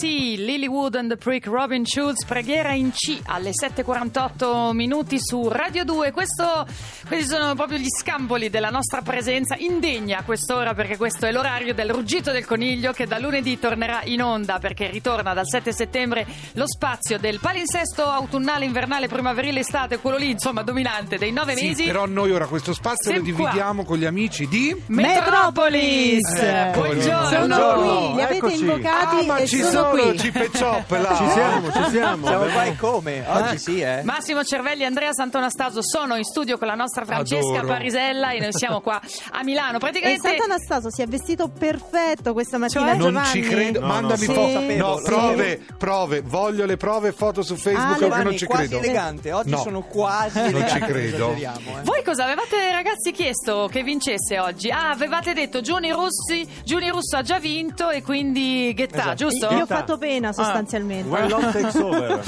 C, Lilywood and the Prick, Robin Schulz, preghiera in C alle 7.48 minuti su Radio 2. Questo, questi sono proprio gli scampoli della nostra presenza indegna a quest'ora perché questo è l'orario del ruggito del coniglio che da lunedì tornerà in onda perché ritorna dal 7 settembre lo spazio del palinsesto autunnale, invernale, primaverile, estate, quello lì insomma dominante dei nove Sì, mesi. però noi ora questo spazio lo Siamo qua. dividiamo con gli amici di... Metropolis! Eh, Buongiorno! Sono qui, li avete eccoci. invocati Ah, ma e ci sono, sono qui. Chip e Chop là! Ci siamo, ci siamo. Siamo qua e come? Oggi Ecco. sì, eh? Massimo Cervelli e Andrea Sant'Anastaso sono in studio con la nostra Francesca Adoro. Parisella e noi siamo qua a Milano. E Praticamente Sant'Anastaso si è vestito perfetto questa mattina, Cioè? Non ci credo, No, mandami no, foto. sì. No, Sì. prove, prove. Voglio le prove, foto su Facebook Ah, Giovanni, non ci quasi credo. elegante. Oggi No. sono quasi Non elegante. ci credo. eh. voi cosa avevate ragazzi chiesto che vincesse oggi? Ah, avevate detto Giuni Russi, Giuni Russo ha già vinto e quindi Ghettà, Esatto. giusto? Io ho fatto pena sostanzialmente. When Love Takes Over.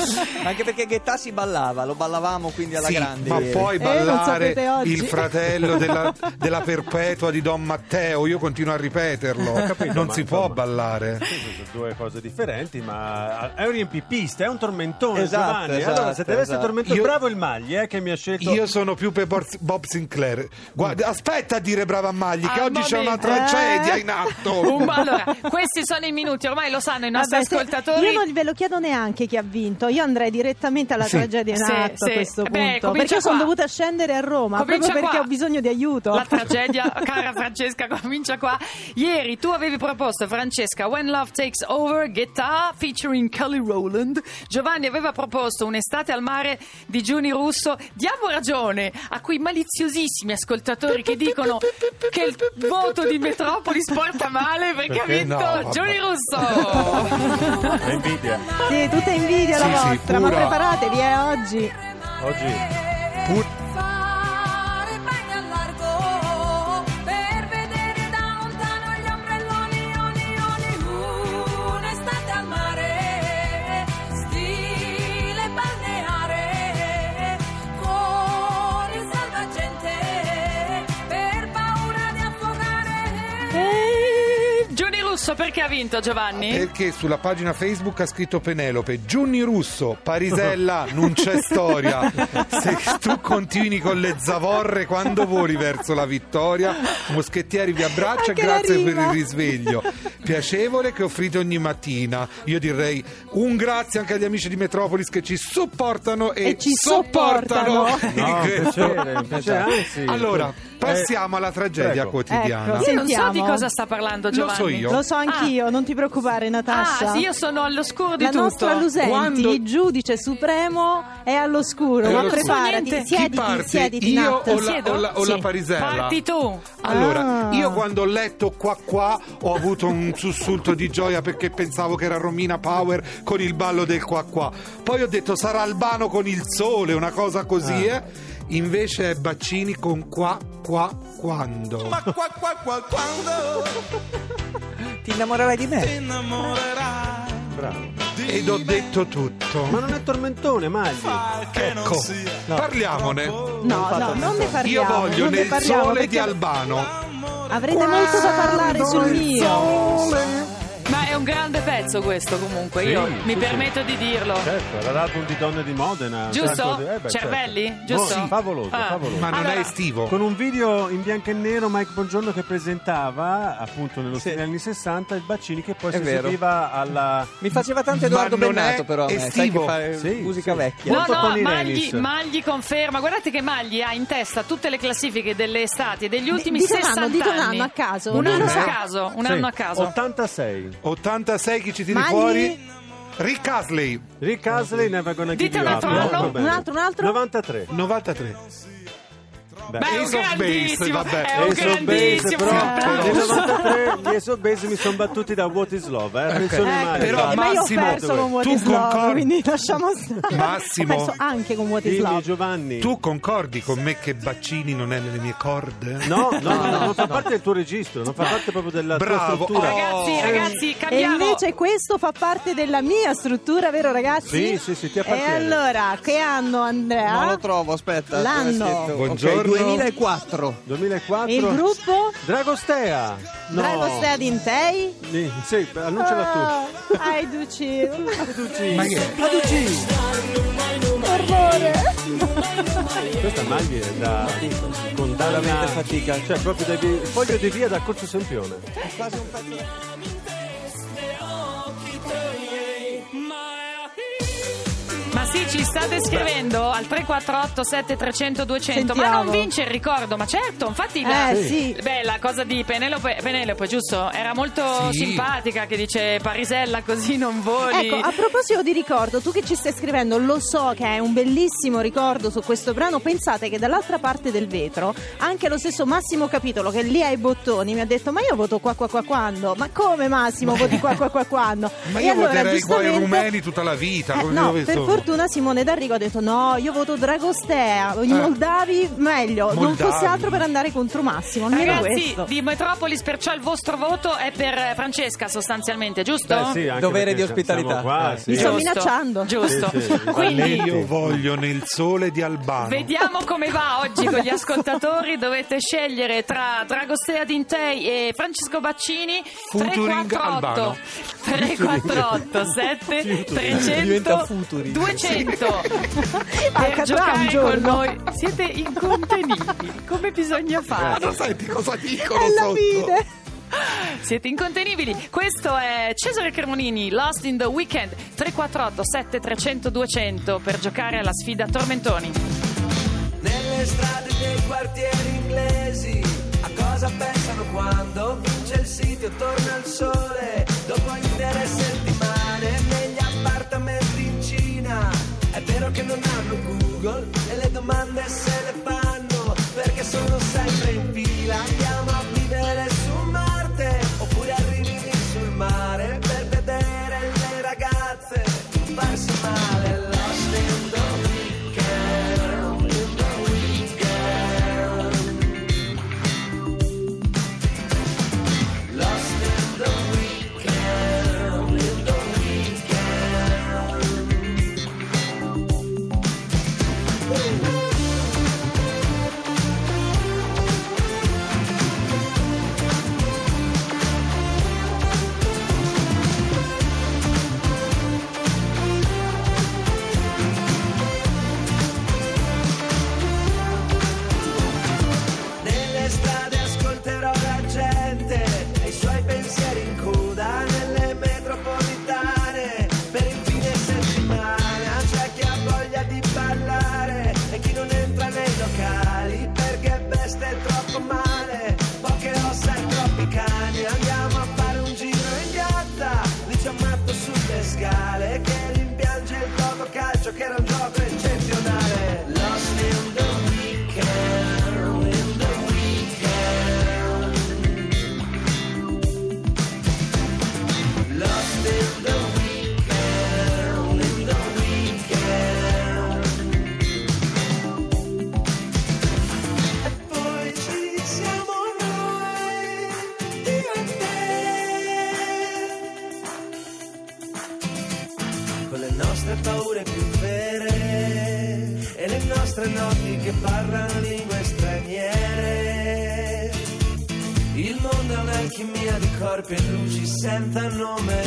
Anche perché Ghetà si ballava, lo ballavamo quindi alla Sì, grande. ma puoi Eh, ballare oggi. il fratello della, della perpetua di Don Matteo, io continuo a ripeterlo. capito, non si può insomma- ballare. Sì, sono due cose differenti, ma è un riempipista, è un tormentone. Esatto, Giovanni. esatto, allora, se deve essere esatto. tormentone, Io- bravo il Magli eh, che mi ha scelto. Io sono più per Bob- Sinclair. Guarda, aspetta a dire brava Magli che Ah, oggi c'è una tragedia Eh. in atto. Un- allora, questi sono i minuti, ormai lo sanno i nostri Ascoltatori. io non ve lo chiedo neanche chi ha vinto, io andrei direttamente alla Sì. tragedia in Sì, atto sì. a questo Beh, punto. comincia perché io sono dovuta scendere a Roma Comincia proprio perché qua. ho bisogno di aiuto. La tragedia, cara Francesca, comincia qua. Ieri tu avevi proposto, Francesca, When Love Takes Over, Guitar featuring Kelly Rowland. Giovanni aveva proposto Un'estate al mare di Giuni Russo. Diamo ragione a quei maliziosissimi ascoltatori che dicono che il voto di Metropolis porta male perché, ha Perché? vinto No. Giuni Russo. È invidia. Sì, tutta invidia la Sì, sì, vostra, ma pura. preparatevi eh, oggi. Oggi Pur- Russo perché ha vinto Giovanni? Perché sulla pagina Facebook ha scritto Penelope Giunni Russo, Parisella, non c'è storia. Se tu continui con le zavorre quando voli verso la vittoria, Moschettieri vi abbraccia e Anche grazie per il risveglio. Piacevole che offrite ogni mattina. Io direi un grazie anche agli amici di Metropolis che ci supportano e, E ci sopportano. sopportano. No, piacere, piacere, anzi. Allora, Eh, passiamo alla tragedia prego. quotidiana. Ecco. Io non so di cosa sta parlando Lo Giovanni. so io. Lo so anch'io, non ti preoccupare Natascia. Ah, sì, io sono all'oscuro di la tutto. nostra Lusenti, Quando- giudice supremo, è all'oscuro. È ma all'oscuro. preparati, Niente. Chi siediti, parte? siediti, Io Nat. o la, o la- o la Sì. Parisella? Parti tu. Allora, Ah. io quando ho letto qua qua ho avuto un sussulto di gioia perché pensavo che era Romina Power con il ballo del qua qua. Poi ho detto sarà Albano con il sole, una cosa così, eh. Invece è Baccini con qua qua quando. Ma qua qua qua quando Ti innamorerai di me? ti innamorerai Bravo. Ed ho detto tutto. Ma non è tormentone, Magli. non Ecco, sia parliamone. No, no, non ne Io parliamo. voglio non ne nel sole perché di Albano. Avrete molto da parlare sul mio. Ma è un grande pezzo questo comunque, io Sì, mi sì, permetto di dirlo. Certo, era l'album di Donne di Modena. Giusto? di- eh, beh, Cervelli? certo. Giusto? Sì, favoloso, Ah. favoloso. Ma non Allora- è estivo. Con un video in bianco e nero Mike Bongiorno che presentava appunto nello Sì. stile degli anni 60 il Baccini che poi È si vero. alla Mi faceva tanto Ma Edoardo non è Bennato però a me, sai estivo. che fa Sì, musica sì. vecchia. No, Molto no, Tony Magli, Renis. Magli conferma. Guardate che Magli ha in testa tutte le classifiche delle estati e degli ultimi dite un 60 anno, dite un anni. anno a caso. Un Non anno a caso, un Sì, anno a caso. 86 86 chi ci tiri Magli? fuori? Rick Asley. Rick Astley Never Gonna Dite Give un You Up altro molto anno? Un altro, un altro? 93 93. Beh, Beh, è un Ace of Base, vabbè. è un Ace of Base, grandissimo. però nel applauso. 93 gli Ace of Base mi sono battuti da What is Love eh? attenzione Ecco, Magli. Però, ma io ho Massimo, perso con What tu is Love, concordi? quindi lasciamo stare. Massimo. Ho perso anche con What is dimmi Love. Giovanni Tu concordi con me che Baccini non è nelle mie corde? no, no, no, non fa parte del tuo registro non fa parte proprio della Bravo. tua struttura Ragazzi, Oh. ragazzi, E cambiamo. invece questo fa parte della mia struttura, vero ragazzi? Sì, sì, sì, ti E appartiene. allora, che anno Andrea? Non lo trovo, aspetta. L'anno. Buongiorno. Ok, 2004. 2004 E il gruppo? Dragostea no. Dragostea Dintei? Sì, sì, annunciala tu Ah, Ai Duci. Ma che è? Orrore. questa maglia è da condanna fatica. cioè proprio devi foglio di via da Corso Sempione Ma sì, ci state scrivendo al 348 7300 200 ma Sentiamo. non vince il ricordo, ma certo, infatti Eh, la, sì. beh, la cosa di Penelope, Penelope, giusto? Era molto Sì. simpatica che dice Parisella così non voli. Ecco, a proposito di ricordo, tu che ci stai scrivendo, lo so che hai un bellissimo ricordo su questo brano. Pensate che dall'altra parte del vetro, anche lo stesso Massimo Capitolo, che lì ha i bottoni, mi ha detto: Ma io voto qua qua qua quando? Ma come Massimo voti qua qua qua quando? Ma E io allora, voterei qua i giustamente- rumeni tutta la vita. Eh, come no, per fortuna fortuna Simone D'Arrigo ha detto no, io voto Dragostea, i Eh. Moldavi meglio, non Moldavi. fosse altro per andare contro Massimo, almeno Ragazzi questo. di Metropolis, perciò il vostro voto è per Francesca sostanzialmente, giusto? Beh, sì, Dovere di ospitalità. Qua, Eh. sì. Mi sto minacciando. Giusto. Sì, sì, Quindi. Io voglio nel sole di Albano. Vediamo come va oggi con gli ascoltatori. Dovete scegliere tra Dragostea Dintei e Francesco Baccini. Futuring 348 Albano. 348 7 Diventa 300 Futuring. 200 Ah, per cadrà giocare un con giorno. noi. Siete incontenibili. Come bisogna Ma fare? non senti cosa dicono È la sotto? fine. Siete incontenibili. Questo è Cesare Cremonini, Lost in the Weekend 348 7 300 200 per giocare alla sfida Tormentoni. Nelle strade dei quartieri inglesi A cosa pensano quando vince il sito torna il sole Dopo intere settimane È vero che non hanno Google e le domande se le fanno Perché sono sempre in fila get them corpi e luci senza nome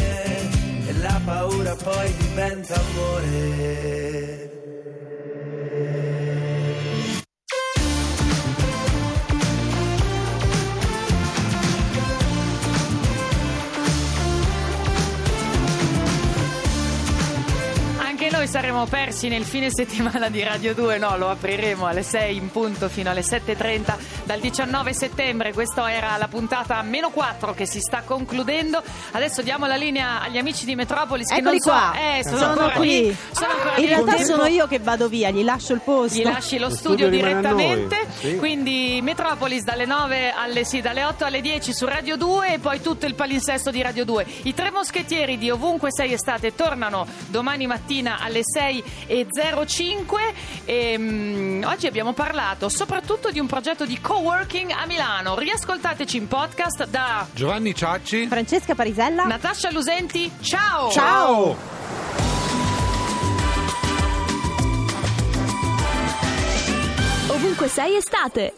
e la paura poi diventa amore. Noi saremo persi nel fine settimana di Radio 2, no, lo apriremo alle 6 in punto fino alle 7.30 dal 19 settembre. Questa era la puntata meno 4 che si sta concludendo. Adesso diamo la linea agli amici di Metropolis che Eccoli non so, qua, eh, sono, sono ancora qui. lì. Sono ancora In lì. realtà Tempo- sono io che vado via, gli lascio il posto. Gli lasci lo Lo studio, studio direttamente. sì. Quindi Metropolis dalle 9 alle sì, dalle 8 alle 10 su Radio 2 e poi tutto il palinsesto di Radio 2. I tre moschettieri di Ovunque Sei Estate tornano domani mattina alle 6 e 05 e mm, oggi abbiamo parlato soprattutto di un progetto di coworking a Milano. Riascoltateci in podcast da Giovanni Ciacci. Francesca Parisella. Natascia Lusenti. Ciao! Ciao! Ovunque sei estate.